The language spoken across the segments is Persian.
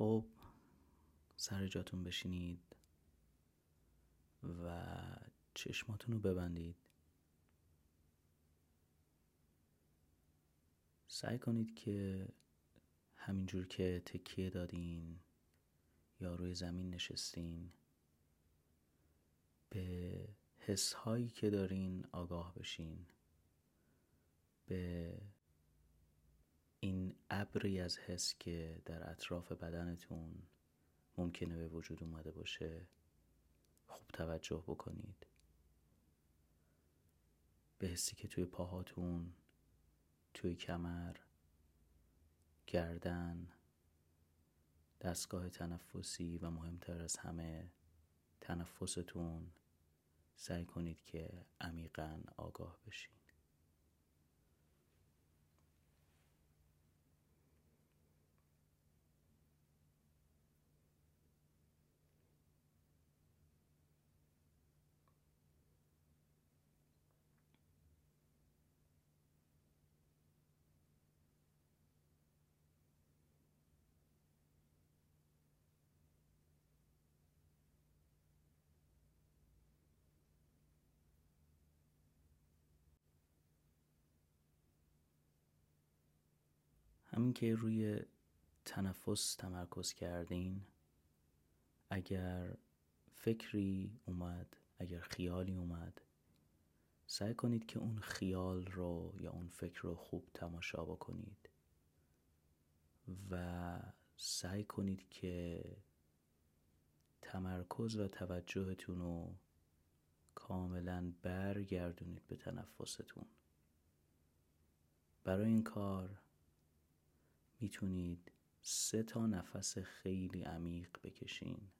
خب سر جاتون بشینید و چشماتون رو ببندید. سعی کنید که همینجور که تکیه دادین یا روی زمین نشستین به حس هایی که دارین آگاه بشین به این ابری از حس که در اطراف بدنتون ممکنه به وجود اومده باشه خوب توجه بکنید. به حسی که توی پاهاتون توی کمر گردن دستگاه تنفسی و مهمتر از همه تنفستون سعی کنید که عمیقا آگاه بشین. همین که روی تنفس تمرکز کردین اگر فکری اومد اگر خیالی اومد سعی کنید که اون خیال رو یا اون فکر رو خوب تماشا بکنید و سعی کنید که تمرکز و توجهتون رو کاملا برگردونید به تنفستون. برای این کار می‌تونید سه تا نفس خیلی عمیق بکشین.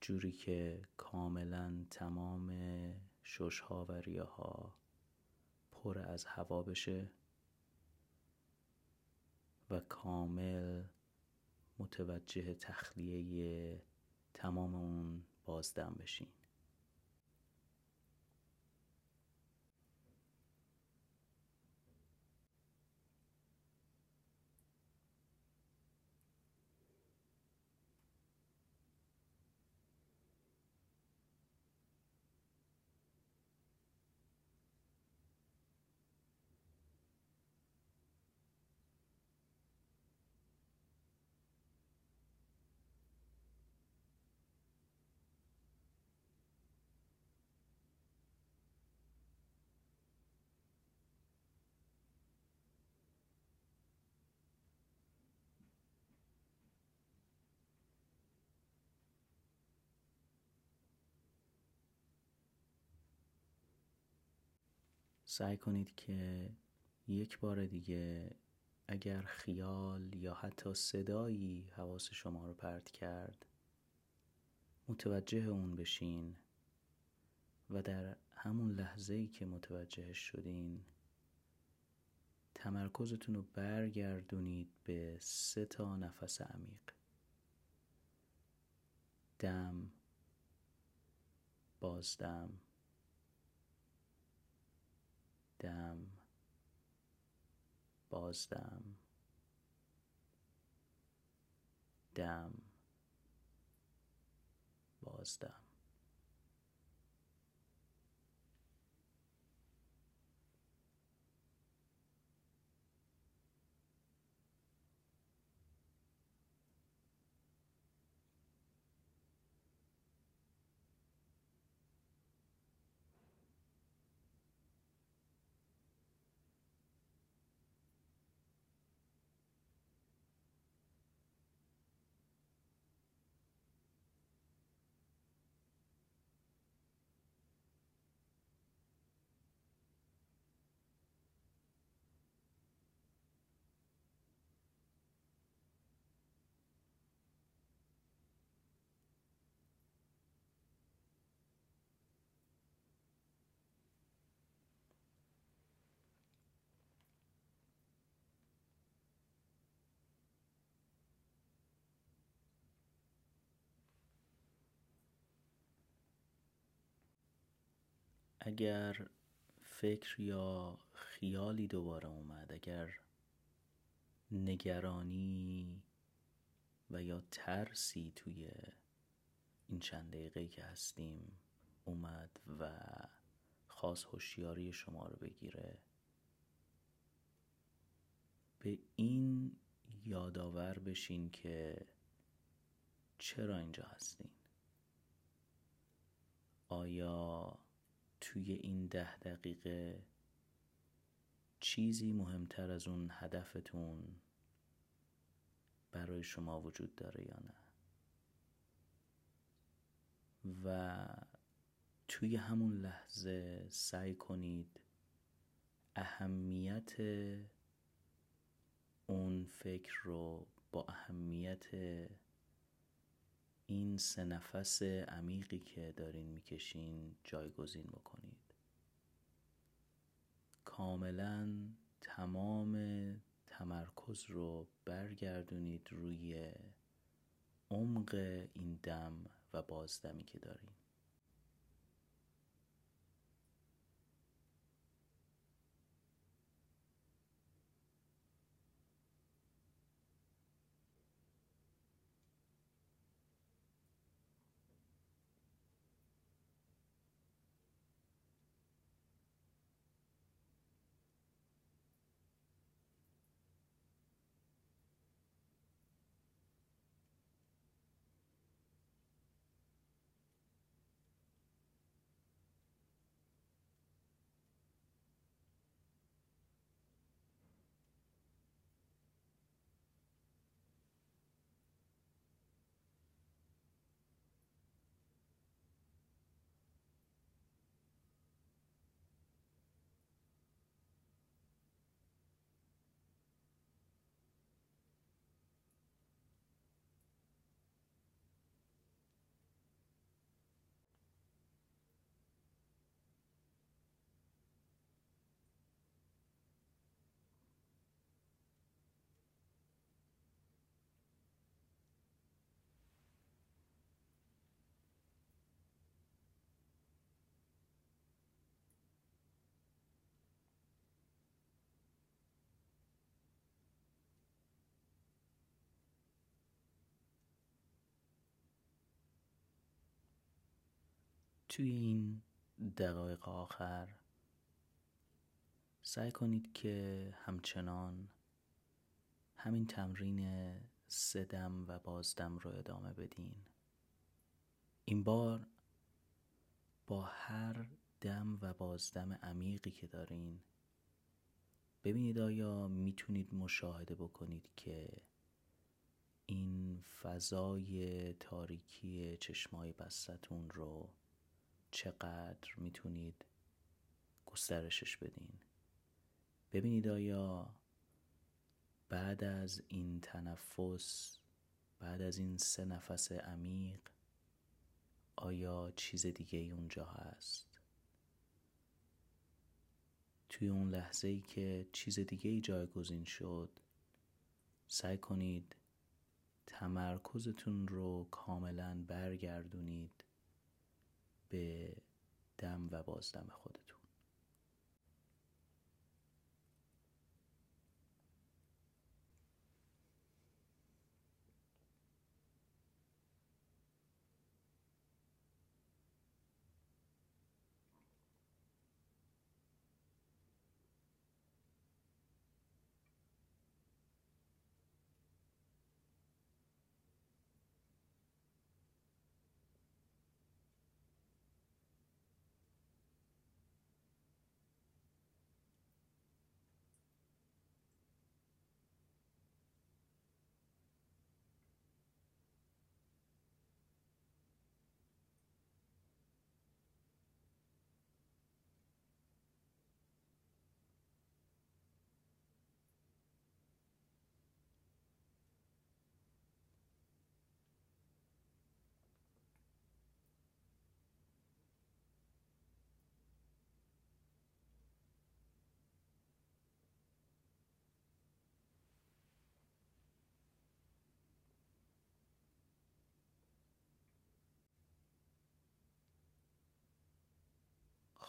جوری که کاملا تمام ششها و ریاها پر از هوا بشه و کامل متوجه تخلیه تمام اون بازدم بشین. سعی کنید که یک بار دیگه اگر خیال یا حتی صدایی حواس شما رو پرت کرد متوجه اون بشین و در همون لحظه ای که متوجه شدین تمرکزتون رو برگردونید به سه تا نفس عمیق. دم بازدم. دم بازدم. دم بازدم. اگر فکر یا خیالی دوباره اومد اگر نگرانی و یا ترسی توی این چند دقیقه که هستیم اومد و خاص هوشیاری شما رو بگیره به این یادآور بشین که چرا اینجا هستین؟ آیا توی این ده دقیقه چیزی مهمتر از اون هدفتون برای شما وجود داره یا نه؟ و توی همون لحظه سعی کنید اهمیت اون فکر رو با اهمیت این سه نفس عمیقی که دارین می‌کشین جایگزین بکنید. کاملا تمام تمرکز رو برگردونید روی عمق این دم و بازدمی که دارین. توی این دقایق آخر سعی کنید که همچنان همین تمرین سدم و بازدم رو ادامه بدین. این بار با هر دم و بازدم عمیقی که دارین ببینید آیا می‌تونید مشاهده بکنید که این فضای تاریکی چشمای بستتون رو چقدر می‌تونید گسترشش بدین. ببینید آیا بعد از این تنفس بعد از این سه نفس عمیق آیا چیز دیگه ای اونجا هست؟ توی اون لحظه ای که چیز دیگه ای جایگزین شد سعی کنید تمرکزتون رو کاملا برگردونید به دم و بازدم خودتون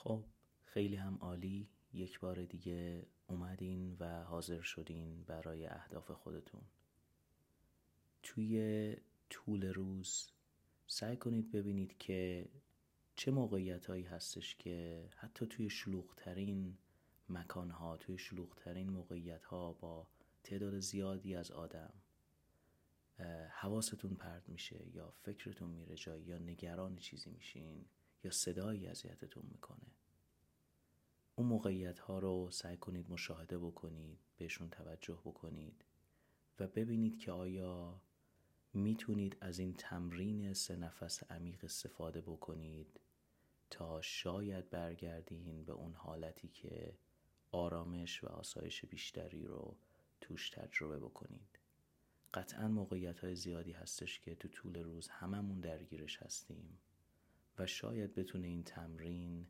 خب خیلی هم عالی. یک بار دیگه اومدین و حاضر شدین برای اهداف خودتون. توی طول روز سعی کنید ببینید که چه موقعیت هایی هستش که حتی توی شلوغترین مکان ها توی شلوغترین موقعیت ها با تعداد زیادی از آدم حواستون پرد میشه یا فکرتون میره جایی یا نگران چیزی میشین. یا صدایی اذیتتون می‌کنه. اون موقعیت ها رو سعی کنید مشاهده بکنید بهشون توجه بکنید و ببینید که آیا می‌تونید از این تمرین سه نفس عمیق استفاده بکنید تا شاید برگردین به اون حالتی که آرامش و آسایش بیشتری رو توش تجربه بکنید. قطعا موقعیت های زیادی هستش که تو طول روز هممون درگیرش هستیم. شاید بتونه این تمرین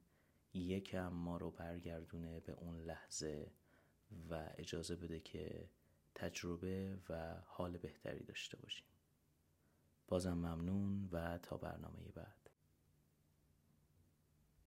یکم ما رو برگردونه به اون لحظه و اجازه بده که تجربه و حال بهتری داشته باشیم. بازم ممنون و تا برنامه بعد.